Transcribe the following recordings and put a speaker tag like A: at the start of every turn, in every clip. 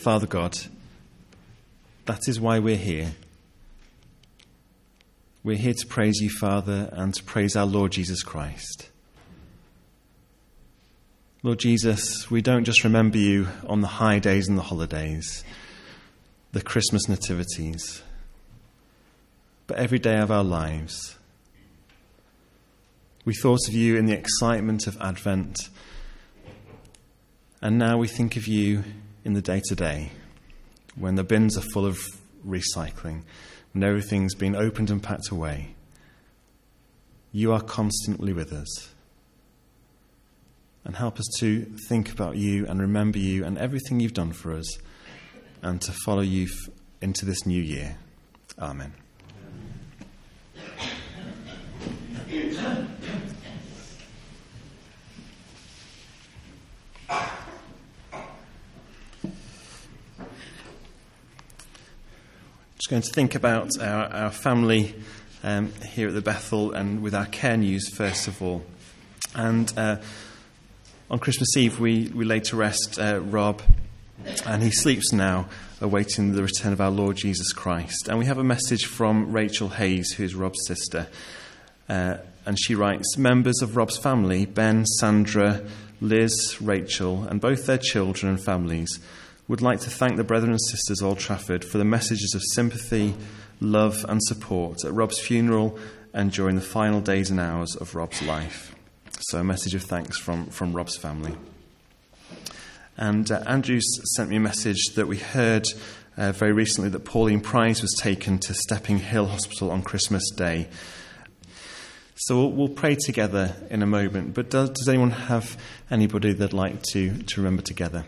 A: Father God, that is why we're here. We're here to praise you, Father, and to praise our Lord Jesus Christ. Lord Jesus, we don't just remember you on the high days and the holidays, the Christmas nativities, but every day of our lives. We thought of you in the excitement of Advent, and now we think of you in the day to day, when the bins are full of recycling, when everything's been opened and packed away. You are constantly with us and help us to think about you and remember you and everything you've done for us and to follow you f- into this new year. Amen. Just going to think about our, our family um, here at the Bethel and with our care news first of all. And uh, on Christmas Eve, we, we laid to rest uh, Rob, and he sleeps now, awaiting the return of our Lord Jesus Christ. And we have a message from Rachel Hayes, who is Rob's sister. Uh, and she writes Members of Rob's family, Ben, Sandra, Liz, Rachel, and both their children and families, would like to thank the brethren and sisters Old Trafford for the messages of sympathy, love, and support at Rob's funeral and during the final days and hours of Rob's life. So, a message of thanks from, from Rob's family. And uh, Andrews sent me a message that we heard uh, very recently that Pauline Price was taken to Stepping Hill Hospital on Christmas Day. So we'll, we'll pray together in a moment. But does, does anyone have anybody they'd like to, to remember together?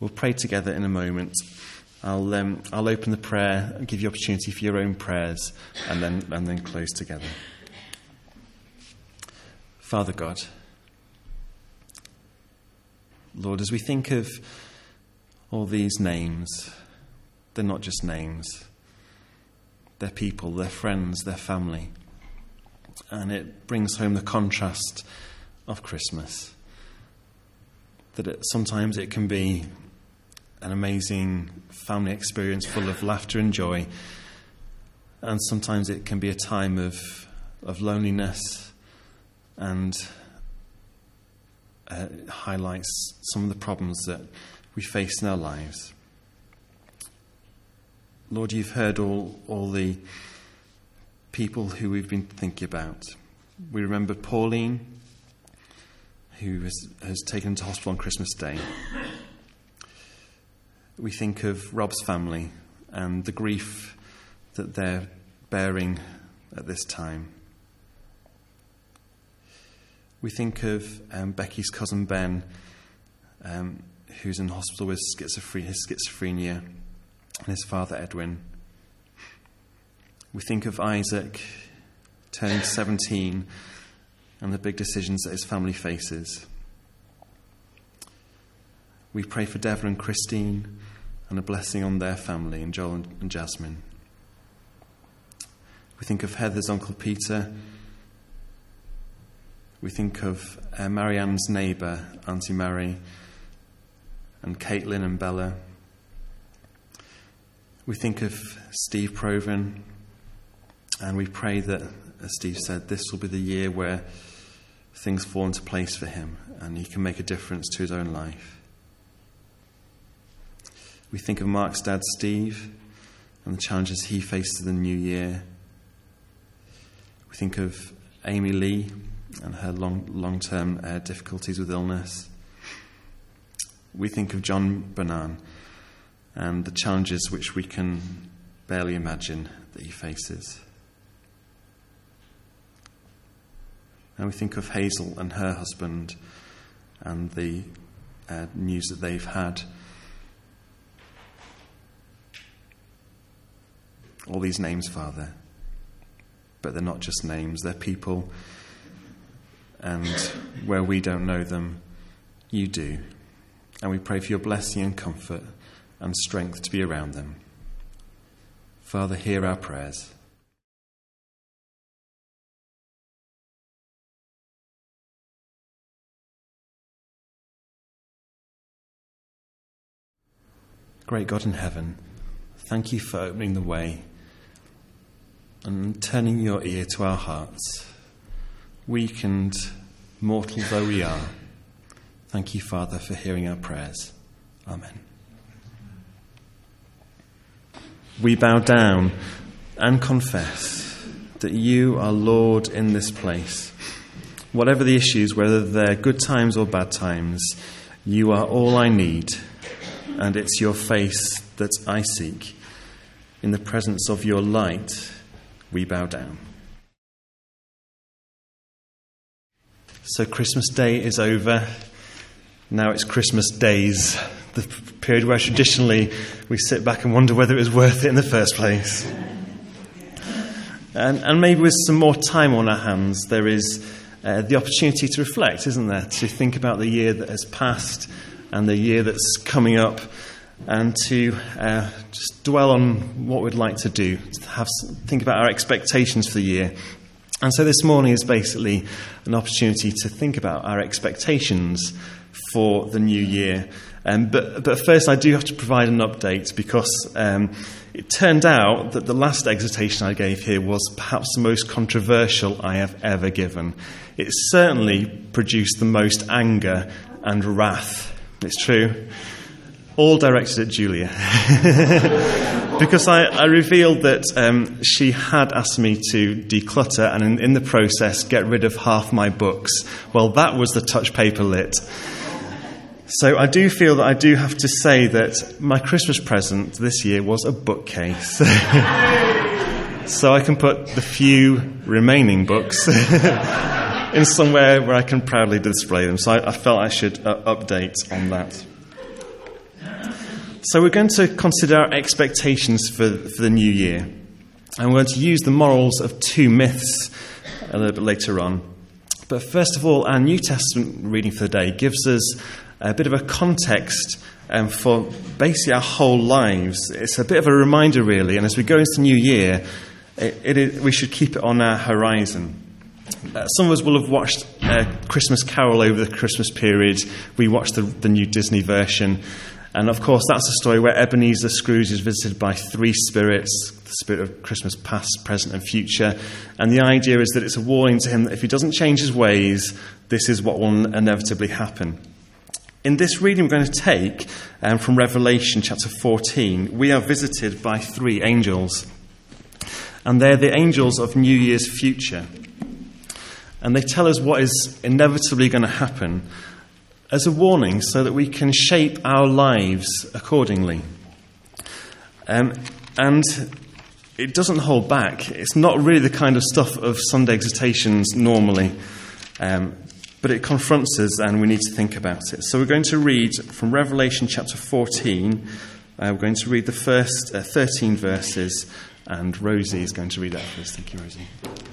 A: We'll pray together in a moment. I'll, um, I'll open the prayer and give you opportunity for your own prayers and then, and then close together. Father God, Lord, as we think of all these names, they're not just names, they're people, they're friends, they're family. And it brings home the contrast of Christmas. That it, sometimes it can be an amazing family experience full of laughter and joy, and sometimes it can be a time of, of loneliness and uh, highlights some of the problems that we face in our lives. Lord, you've heard all, all the people who we've been thinking about. We remember Pauline, who has, has taken to hospital on Christmas Day. We think of Rob's family and the grief that they're bearing at this time. We think of um, Becky's cousin Ben, um, who's in hospital with schizophrenia, his schizophrenia, and his father Edwin. We think of Isaac turning 17 and the big decisions that his family faces. We pray for Devon and Christine and a blessing on their family and Joel and, and Jasmine. We think of Heather's Uncle Peter we think of uh, Marianne's neighbour, Auntie Mary, and Caitlin and Bella. We think of Steve Proven, and we pray that, as Steve said, this will be the year where things fall into place for him and he can make a difference to his own life. We think of Mark's dad, Steve, and the challenges he faced in the new year. We think of Amy Lee and her long term uh, difficulties with illness. We think of John Bonan and the challenges which we can barely imagine that he faces. And we think of Hazel and her husband and the uh, news that they've had. All these names, Father, but they're not just names, they're people and where we don't know them, you do. And we pray for your blessing and comfort and strength to be around them. Father, hear our prayers. Great God in heaven, thank you for opening the way and turning your ear to our hearts. Weak and mortal though we are, thank you, Father, for hearing our prayers. Amen. We bow down and confess that you are Lord in this place. Whatever the issues, whether they're good times or bad times, you are all I need, and it's your face that I seek. In the presence of your light, we bow down. So, Christmas Day is over. Now it's Christmas Days, the period where traditionally we sit back and wonder whether it was worth it in the first place. And, and maybe with some more time on our hands, there is uh, the opportunity to reflect, isn't there? To think about the year that has passed and the year that's coming up, and to uh, just dwell on what we'd like to do, to have, think about our expectations for the year. And so this morning is basically an opportunity to think about our expectations for the new year. Um, but, but first, I do have to provide an update because um, it turned out that the last exhortation I gave here was perhaps the most controversial I have ever given. It certainly produced the most anger and wrath. It's true. All directed at Julia. because I, I, revealed that um, she had asked me to declutter and, in, in the process, get rid of half my books. Well, that was the touch paper lit. So I do feel that I do have to say that my Christmas present this year was a bookcase. so I can put the few remaining books in somewhere where I can proudly display them. So I, I felt I should uh, update on that. So we're going to consider our expectations for, for the new year. And we're going to use the morals of two myths a little bit later on. But first of all, our New Testament reading for the day gives us a bit of a context um, for basically our whole lives. It's a bit of a reminder, really, and as we go into the new year, it, it, we should keep it on our horizon. Uh, some of us will have watched uh, Christmas Carol over the Christmas period. We watched the, the new Disney version. And of course, that's a story where Ebenezer Scrooge is visited by three spirits the spirit of Christmas past, present, and future. And the idea is that it's a warning to him that if he doesn't change his ways, this is what will inevitably happen. In this reading, we're going to take um, from Revelation chapter 14, we are visited by three angels. And they're the angels of New Year's future. And they tell us what is inevitably going to happen as a warning so that we can shape our lives accordingly. Um, and it doesn't hold back. It's not really the kind of stuff of Sunday exhortations normally. Um, but it confronts us and we need to think about it. So we're going to read from Revelation chapter 14. Uh, we're going to read the first uh, 13 verses, and Rosie is going to read that first. Thank you, Rosie.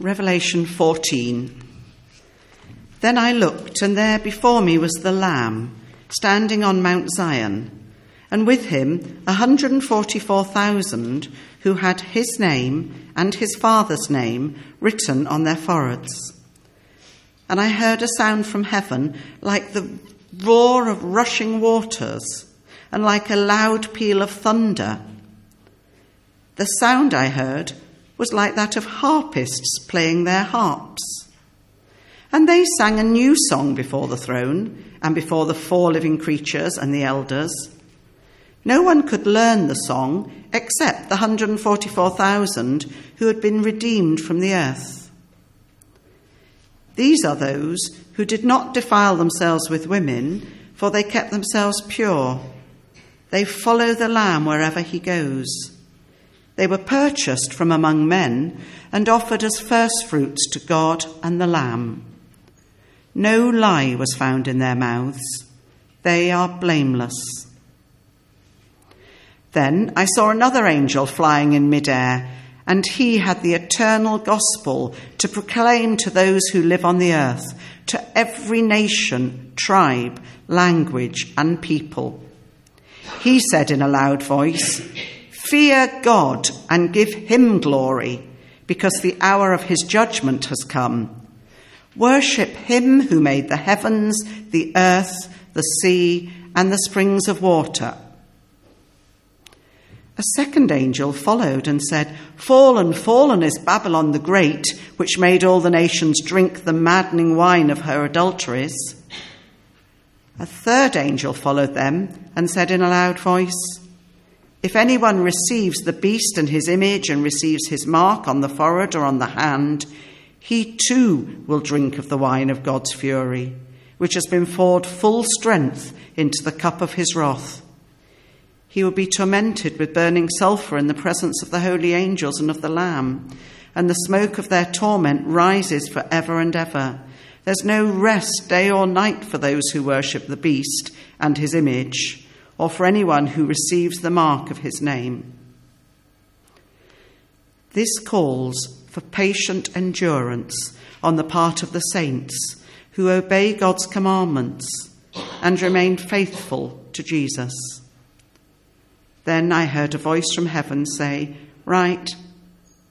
B: Revelation 14. Then I looked, and there before me was the Lamb, standing on Mount Zion, and with him 144,000 who had his name and his father's name written on their foreheads. And I heard a sound from heaven like the roar of rushing waters and like a loud peal of thunder. The sound I heard was like that of harpists playing their harps. And they sang a new song before the throne and before the four living creatures and the elders. No one could learn the song except the 144,000 who had been redeemed from the earth. These are those who did not defile themselves with women, for they kept themselves pure. They follow the Lamb wherever he goes. They were purchased from among men and offered as firstfruits to God and the Lamb. No lie was found in their mouths. They are blameless. Then I saw another angel flying in midair, and he had the eternal gospel to proclaim to those who live on the earth, to every nation, tribe, language, and people. He said in a loud voice, Fear God and give him glory, because the hour of his judgment has come. Worship him who made the heavens, the earth, the sea, and the springs of water. A second angel followed and said, Fallen, fallen is Babylon the Great, which made all the nations drink the maddening wine of her adulteries. A third angel followed them and said in a loud voice, If anyone receives the beast and his image and receives his mark on the forehead or on the hand, he too will drink of the wine of God's fury, which has been poured full strength into the cup of his wrath. He will be tormented with burning sulphur in the presence of the holy angels and of the Lamb, and the smoke of their torment rises for ever and ever. There's no rest day or night for those who worship the beast and his image, or for anyone who receives the mark of his name. This calls for patient endurance on the part of the saints who obey God's commandments and remain faithful to Jesus. Then I heard a voice from heaven say, Write,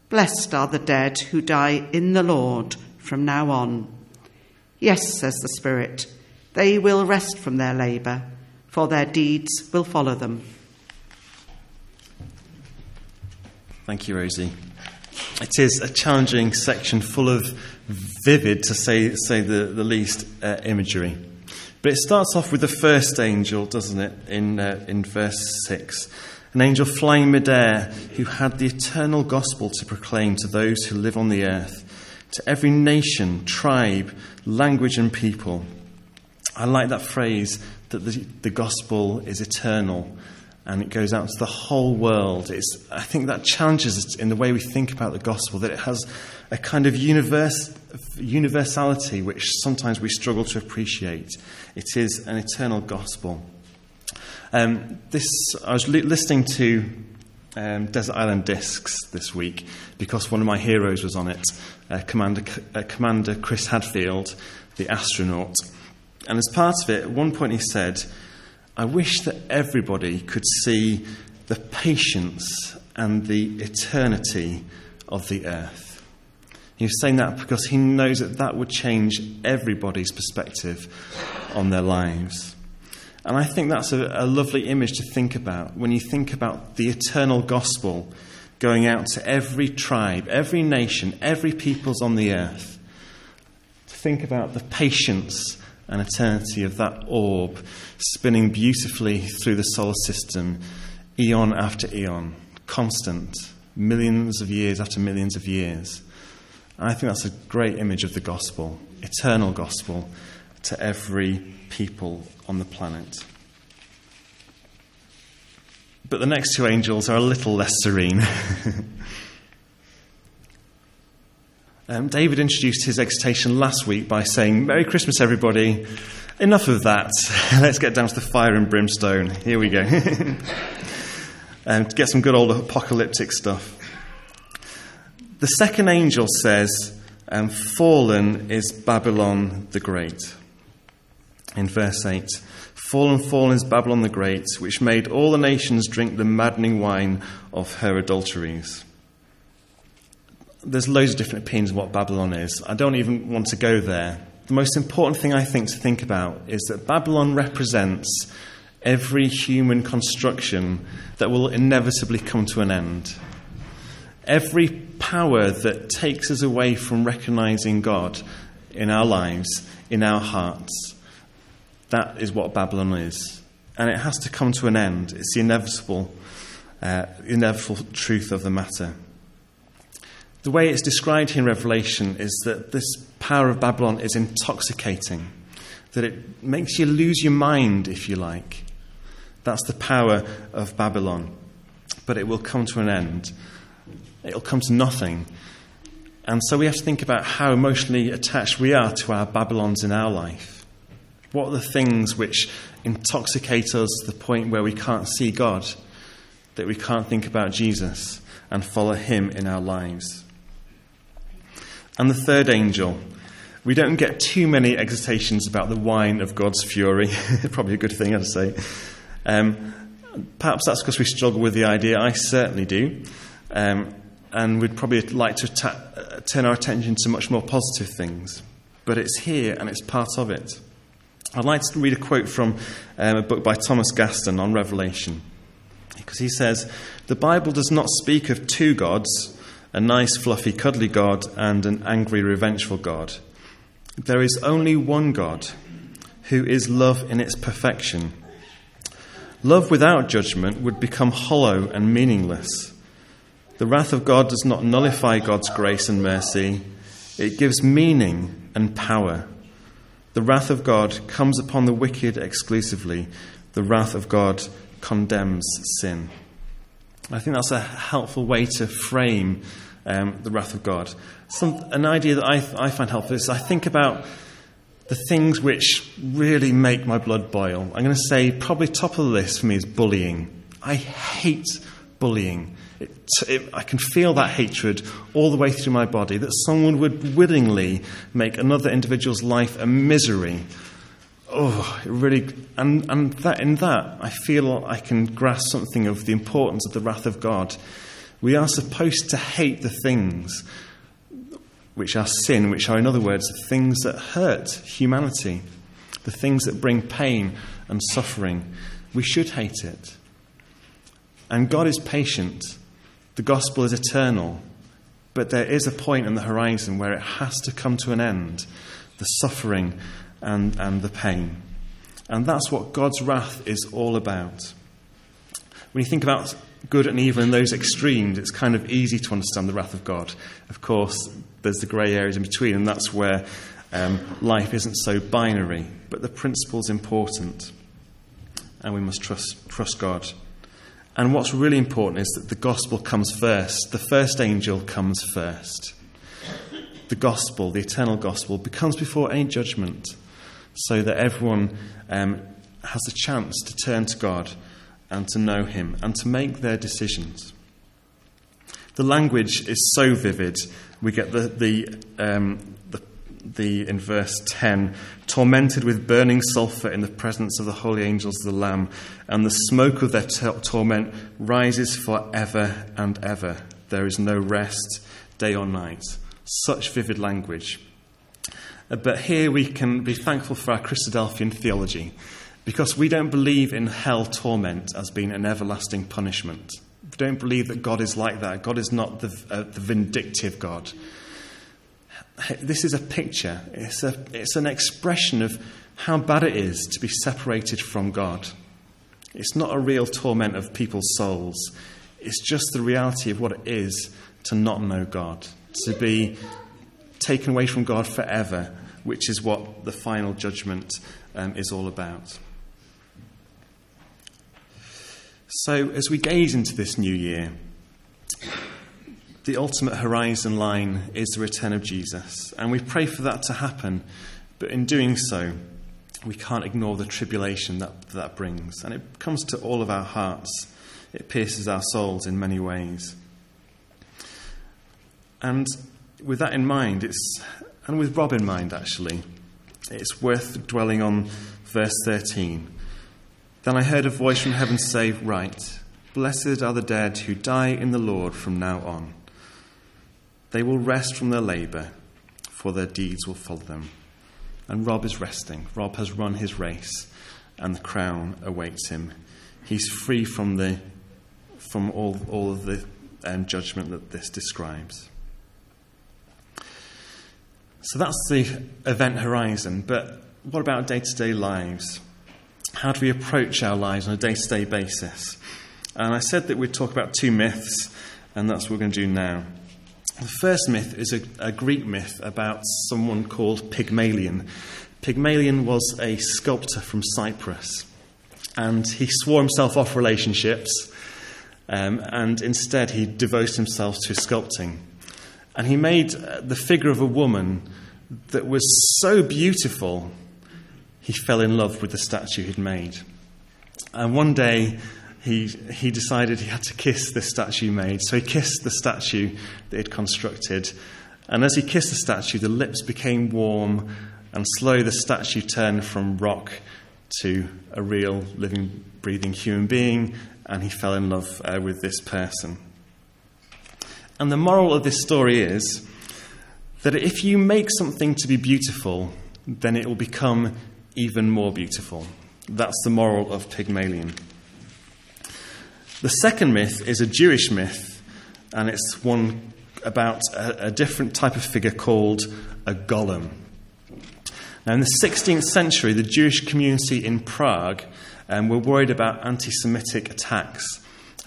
B: blessed are the dead who die in the Lord from now on. Yes, says the Spirit, they will rest from their labour, for their deeds will follow them.
A: Thank you, Rosie. It is a challenging section full of vivid, to say, say the, the least, uh, imagery. But it starts off with the first angel, doesn't it, in, uh, in verse 6. An angel flying midair who had the eternal gospel to proclaim to those who live on the earth, to every nation, tribe, language, and people. I like that phrase that the, the gospel is eternal and it goes out to the whole world. It's, I think that challenges us in the way we think about the gospel, that it has a kind of universe, universality which sometimes we struggle to appreciate. It is an eternal gospel. Um, this, I was li- listening to um, Desert Island Discs this week because one of my heroes was on it, uh, Commander, uh, Commander Chris Hadfield, the astronaut. And as part of it, at one point he said, I wish that everybody could see the patience and the eternity of the earth. He was saying that because he knows that that would change everybody's perspective on their lives. And I think that's a, a, lovely image to think about when you think about the eternal gospel going out to every tribe, every nation, every peoples on the earth. To think about the patience and eternity of that orb spinning beautifully through the solar system, eon after eon, constant, millions of years after millions of years. And I think that's a great image of the gospel, eternal gospel to every people on the planet. But the next two angels are a little less serene. Um, David introduced his exhortation last week by saying, Merry Christmas, everybody. Enough of that. Let's get down to the fire and brimstone. Here we go. um, to get some good old apocalyptic stuff. The second angel says, um, Fallen is Babylon the Great. In verse 8, Fallen, fallen is Babylon the Great, which made all the nations drink the maddening wine of her adulteries there's loads of different opinions of what Babylon is. I don't even want to go there. The most important thing I think to think about is that Babylon represents every human construction that will inevitably come to an end. Every power that takes us away from recognizing God in our lives, in our hearts. That is what Babylon is. And it has to come to an end. It's the inevitable, uh, inevitable truth of the matter. The way it's described here in Revelation is that this power of Babylon is intoxicating, that it makes you lose your mind, if you like. That's the power of Babylon. But it will come to an end, it'll come to nothing. And so we have to think about how emotionally attached we are to our Babylons in our life. What are the things which intoxicate us to the point where we can't see God, that we can't think about Jesus and follow Him in our lives? And the third angel. We don't get too many exhortations about the wine of God's fury. Probably a good thing, I'd say. Um, perhaps that's because we struggle with the idea. I certainly do. Um, and we'd probably like to ta- turn our attention to much more positive things. but it's here and it's part of it. I'd like to read a quote from um, a book by Thomas Gaston on Revelation. Because he says, The Bible does not speak of two gods, a nice, fluffy, cuddly God and an angry, revengeful God. There is only one God, who is love in its perfection. Love without judgment would become hollow and meaningless. The wrath of God does not nullify God's grace and mercy, it gives meaning and power. The wrath of God comes upon the wicked exclusively. The wrath of God condemns sin. I think that's a helpful way to frame um, the wrath of God. Some, an idea that I, I find helpful is I think about the things which really make my blood boil. I'm going to say probably top of the list for me is bullying. I hate bullying. It, it, I can feel that hatred all the way through my body that someone would willingly make another individual's life a misery. Oh, it really, and, and that, in that, I feel I can grasp something of the importance of the wrath of God. We are supposed to hate the things which are sin, which are, in other words, the things that hurt humanity, the things that bring pain and suffering. We should hate it. And God is patient. The gospel is eternal. But there is a point in the horizon where it has to come to an end the suffering and, and the pain. And that's what God's wrath is all about. When you think about good and evil in those extremes, it's kind of easy to understand the wrath of God. Of course, there's the grey areas in between, and that's where um, life isn't so binary. But the principle's important, and we must trust, trust God. And what's really important is that the gospel comes first. The first angel comes first. The gospel, the eternal gospel, becomes before any judgment, so that everyone um, has a chance to turn to God and to know Him and to make their decisions. The language is so vivid. We get the, the, um, the, the, in verse 10, tormented with burning sulfur in the presence of the holy angels of the Lamb, and the smoke of their t- torment rises forever and ever. There is no rest, day or night. Such vivid language. But here we can be thankful for our Christadelphian theology because we don't believe in hell torment as being an everlasting punishment. We don't believe that God is like that. God is not the, uh, the vindictive God. This is a picture, it's, a, it's an expression of how bad it is to be separated from God. It's not a real torment of people's souls, it's just the reality of what it is to not know God, to be taken away from God forever, which is what the final judgment um, is all about. So, as we gaze into this new year, the ultimate horizon line is the return of Jesus. And we pray for that to happen. But in doing so, we can't ignore the tribulation that that brings. And it comes to all of our hearts, it pierces our souls in many ways. And with that in mind, it's, and with Rob in mind actually, it's worth dwelling on verse 13 then I heard a voice from heaven say, Write, Blessed are the dead who die in the Lord from now on. They will rest from their labour, for their deeds will follow them. And Rob is resting. Rob has run his race, and the crown awaits him. He's free from, the, from all, all of the um, judgment that this describes. So that's the event horizon, but what about day to day lives? how do we approach our lives on a day to day basis? And I said that we'd talk about two myths, and that's what we're going to do now. The first myth is a, a Greek myth about someone called Pygmalion. Pygmalion was a sculptor from Cyprus, and he swore himself off relationships, um, and instead he devoted himself to sculpting. And he made uh, the figure of a woman that was so beautiful he fell in love with the statue he'd made. And one day, he, he decided he had to kiss the statue made. So he kissed the statue that he'd constructed. And as he kissed the statue, the lips became warm, and slowly the statue turned from rock to a real, living, breathing human being, and he fell in love uh, with this person. And the moral of this story is that if you make something to be beautiful, then it will become even more beautiful. That's the moral of Pygmalion. The second myth is a Jewish myth, and it's one about a, a different type of figure called a golem. Now, in the 16th century, the Jewish community in Prague um, were worried about anti Semitic attacks.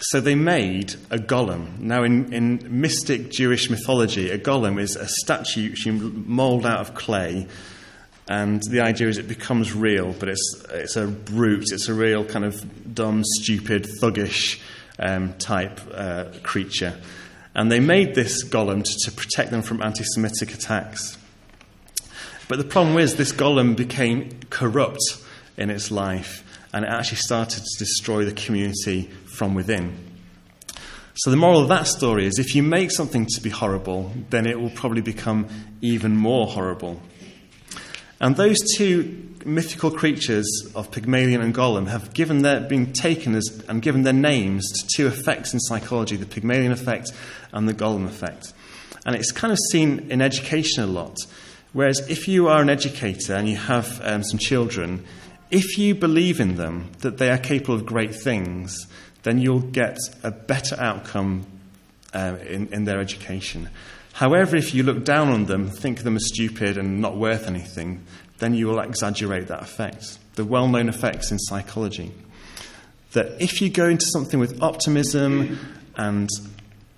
A: So they made a golem. Now, in, in mystic Jewish mythology, a golem is a statue which you mould out of clay, and the idea is it becomes real, but it's, it's a brute, it's a real kind of dumb, stupid, thuggish um, type uh, creature. And they made this golem to, to protect them from anti Semitic attacks. But the problem is, this golem became corrupt in its life, and it actually started to destroy the community from within. So, the moral of that story is if you make something to be horrible, then it will probably become even more horrible. And those two mythical creatures of Pygmalion and Golem have given their, been taken as, and given their names to two effects in psychology the Pygmalion effect and the Golem effect. And it's kind of seen in education a lot. Whereas if you are an educator and you have um, some children, if you believe in them that they are capable of great things, then you'll get a better outcome uh, in, in their education. However, if you look down on them, think them as stupid and not worth anything, then you will exaggerate that effect. The well known effects in psychology. That if you go into something with optimism and,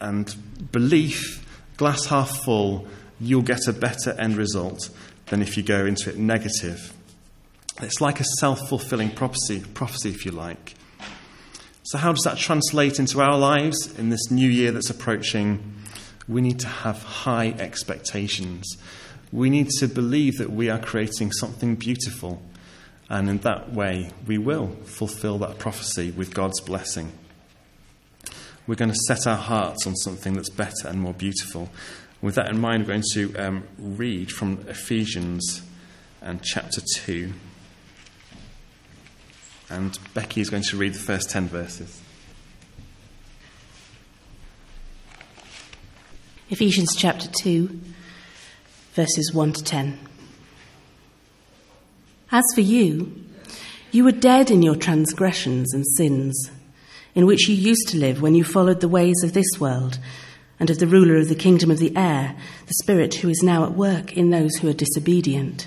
A: and belief, glass half full, you'll get a better end result than if you go into it negative. It's like a self fulfilling prophecy, prophecy, if you like. So, how does that translate into our lives in this new year that's approaching? We need to have high expectations. We need to believe that we are creating something beautiful. And in that way, we will fulfill that prophecy with God's blessing. We're going to set our hearts on something that's better and more beautiful. With that in mind, we're going to um, read from Ephesians and chapter 2. And Becky is going to read the first 10 verses.
B: Ephesians chapter 2, verses 1 to 10. As for you, you were dead in your transgressions and sins, in which you used to live when you followed the ways of this world and of the ruler of the kingdom of the air, the Spirit who is now at work in those who are disobedient.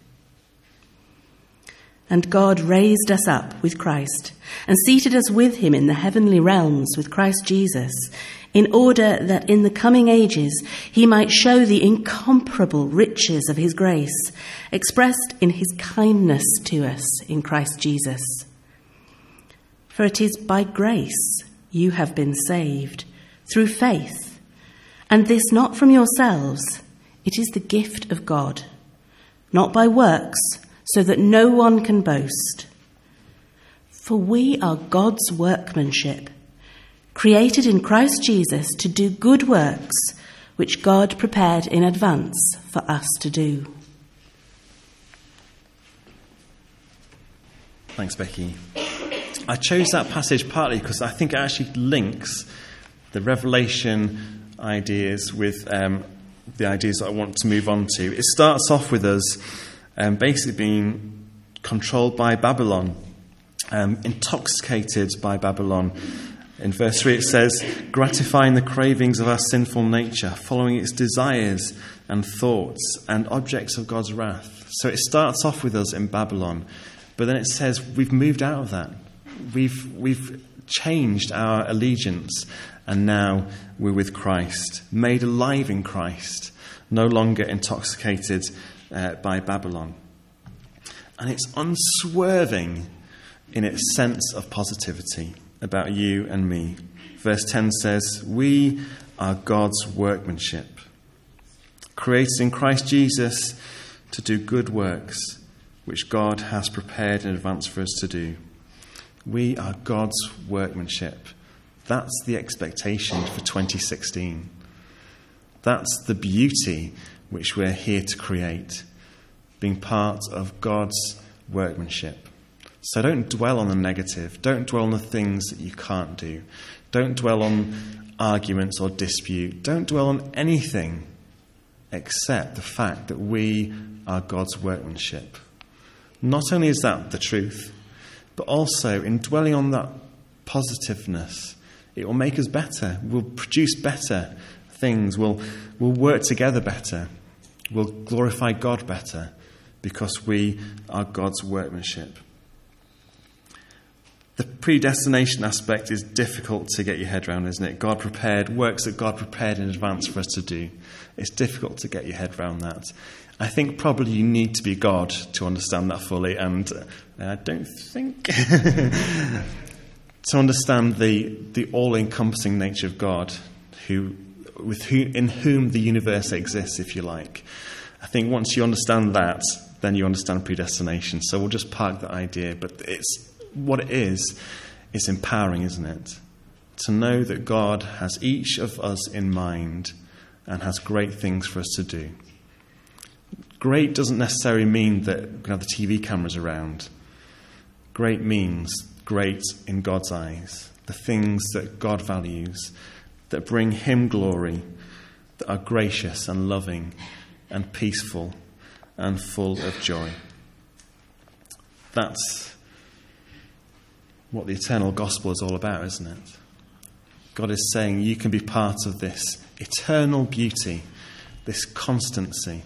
B: And God raised us up with Christ and seated us with him in the heavenly realms with Christ Jesus in order that in the coming ages he might show the incomparable riches of his grace, expressed in his kindness to us in Christ Jesus. For it is by grace you have been saved, through faith, and this not from yourselves, it is the gift of God, not by works, so that no one can boast. For we are God's workmanship created in Christ Jesus to do good works which God prepared in advance for us to do.
A: Thanks, Becky. I chose that passage partly because I think it actually links the revelation ideas with um, the ideas that I want to move on to. It starts off with us um, basically being controlled by Babylon, um, intoxicated by Babylon. In verse 3, it says, gratifying the cravings of our sinful nature, following its desires and thoughts and objects of God's wrath. So it starts off with us in Babylon, but then it says we've moved out of that. We've, we've changed our allegiance, and now we're with Christ, made alive in Christ, no longer intoxicated uh, by Babylon. And it's unswerving in its sense of positivity about you and me. Verse 10 says, We are God's workmanship. created in Christ Jesus to do good works, which God has prepared in advance for us to do. We are God's workmanship. That's the expectation for 2016. That's the beauty which we're here to create, being part of God's workmanship. So don't dwell on the negative. Don't dwell on the things that you can't do. Don't dwell on arguments or dispute. Don't dwell on anything except the fact that we are God's workmanship. Not only is that the truth, but also in dwelling on that positiveness, it will make us better. We'll produce better things. We'll, we'll work together better. We'll glorify God better because we are God's workmanship. The predestination aspect is difficult to get your head around, isn't it? God prepared, works that God prepared in advance for us to do. It's difficult to get your head around that. I think probably you need to be God to understand that fully, and uh, I don't think. to understand the, the all encompassing nature of God, who, with who, in whom the universe exists, if you like. I think once you understand that, then you understand predestination. So we'll just park that idea, but it's what it is, it's empowering, isn't it? To know that God has each of us in mind and has great things for us to do. Great doesn't necessarily mean that we can have the TV cameras around. Great means great in God's eyes. The things that God values, that bring Him glory, that are gracious and loving and peaceful and full of joy. That's what the eternal gospel is all about, isn't it? God is saying you can be part of this eternal beauty, this constancy.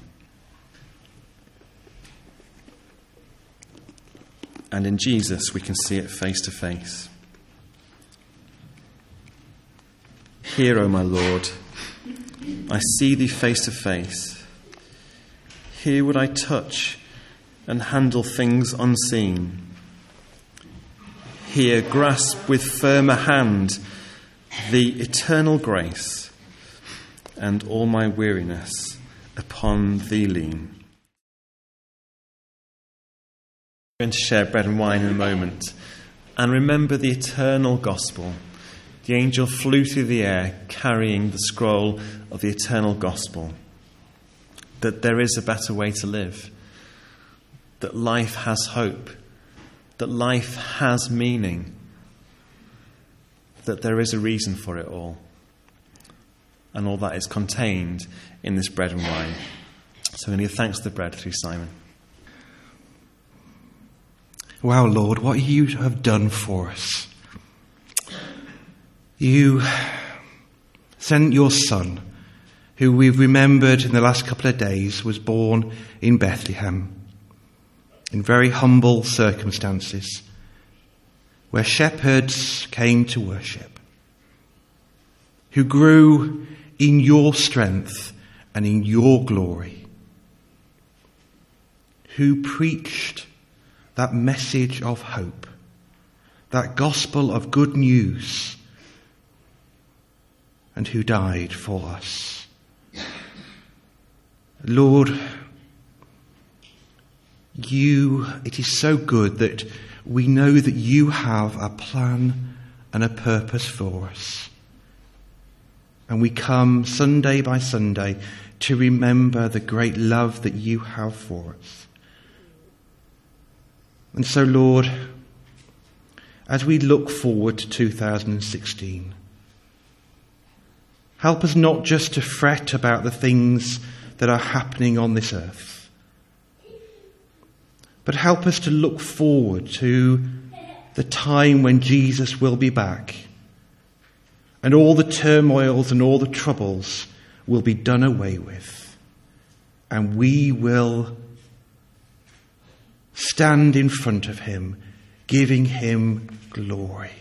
A: And in Jesus, we can see it face to face. Here, O my Lord, I see thee face to face. Here would I touch and handle things unseen here grasp with firmer hand the eternal grace and all my weariness upon thee lean. I'm going to share bread and wine in a moment. And remember the eternal gospel. The angel flew through the air carrying the scroll of the eternal gospel. That there is a better way to live. That life has hope that life has meaning, that there is a reason for it all. And all that is contained in this bread and wine. So to give thanks to the bread through Simon.
C: Wow, Lord, what you have done for us. You sent your Son, who we've remembered in the last couple of days was born in Bethlehem in very humble circumstances where shepherds came to worship, who grew in your strength and in your glory, who preached that message of hope, that gospel of good news, and who died for us. Lord, you, it is so good that we know that you have a plan and a purpose for us. And we come Sunday by Sunday to remember the great love that you have for us. And so, Lord, as we look forward to 2016, help us not just to fret about the things that are happening on this earth but help us to look forward to the time when Jesus will be back and all the turmoils and all the troubles will be done away with and we will stand in front of him giving him glory.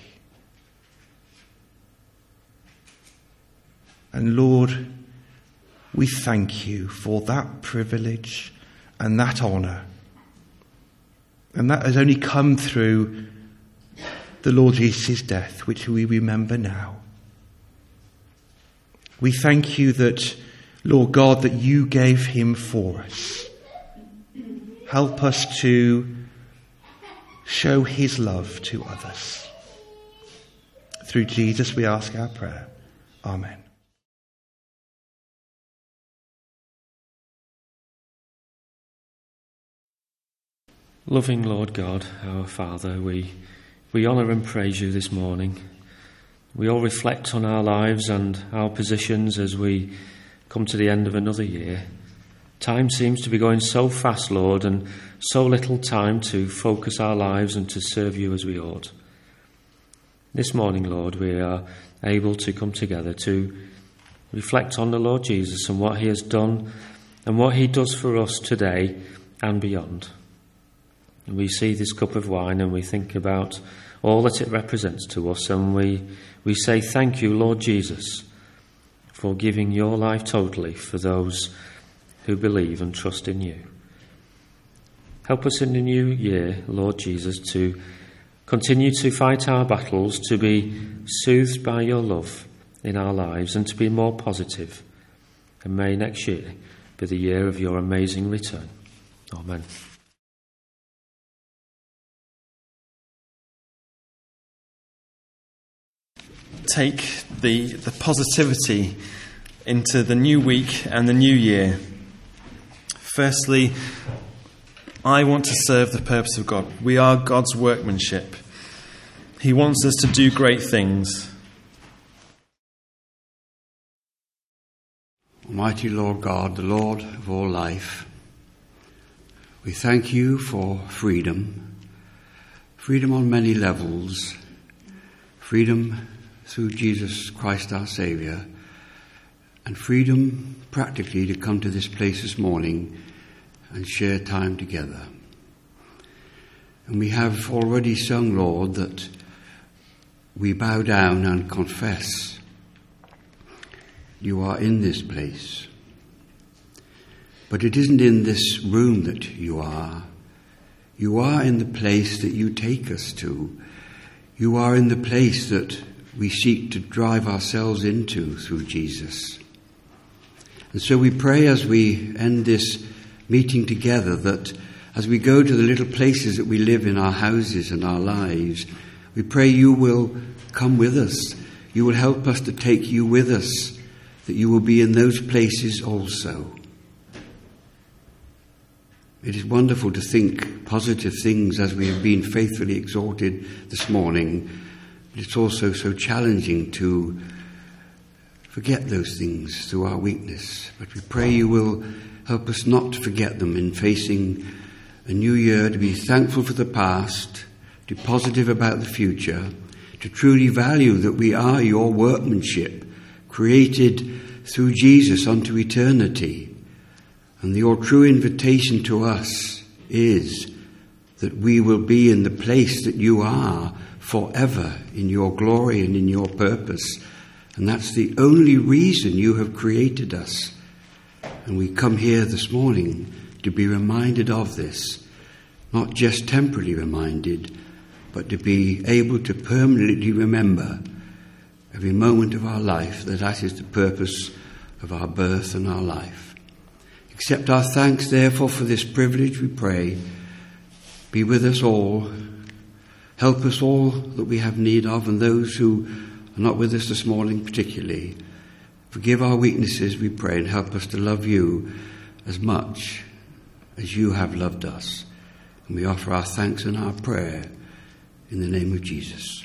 C: And Lord, we thank you for that privilege and that honour and that has only come through the Lord Jesus' death, which we remember now. We thank you that, Lord God, that you gave him for us. Help us to show his love to others. Through Jesus we ask our prayer. Amen.
D: Loving Lord God, our Father, we, we honour and praise you this morning. We all reflect on our lives and our positions as we come to the end of another year. Time seems to be going so fast, Lord, and so little time to focus our lives and to serve you as we ought. This morning, Lord, we are able to come together to reflect on the Lord Jesus and what he has done and what he does for us today and beyond. We see this cup of wine and we think about all that it represents to us, and we, we say, Thank you, Lord Jesus, for giving your life totally for those who believe and trust in you. Help us in the new year, Lord Jesus, to continue to fight our battles, to be soothed by your love in our lives, and to be more positive. And may next year be the year of your amazing return. Amen.
A: Take the, the positivity into the new week and the new year. Firstly, I want to serve the purpose of God. We are God's workmanship. He wants us to do great things.
E: Almighty Lord God, the Lord of all life, we thank you for freedom, freedom on many levels, freedom through Jesus Christ our Saviour, and freedom practically to come to this place this morning and share time together. And we have already sung, Lord, that we bow down and confess you are in this place. But it isn't in this room that you are. You are in the place that you take us to. You are in the place that we seek to drive ourselves into through Jesus. And so we pray as we end this meeting together that as we go to the little places that we live in our houses and our lives, we pray you will come with us. You will help us to take you with us, that you will be in those places also. It is wonderful to think positive things as we have been faithfully exhorted this morning it's also so challenging to forget those things through our weakness. But we pray you will help us not to forget them in facing a new year, to be thankful for the past, to be positive about the future, to truly value that we are your workmanship, created through Jesus unto eternity. And your true invitation to us is that we will be in the place that you are forever in your glory and in your purpose. And that's the only reason you have created us. And we come here this morning to be reminded of this, not just temporarily reminded, but to be able to permanently remember every moment of our life that that is the purpose of our birth and our life. Accept our thanks, therefore, for this privilege, we pray. Be with us all Help us all that we have need of, and those who are not with us this morning particularly. Forgive our weaknesses, we pray, and help us to love you as much as you have loved us. And we offer our thanks and our prayer in the name of Jesus.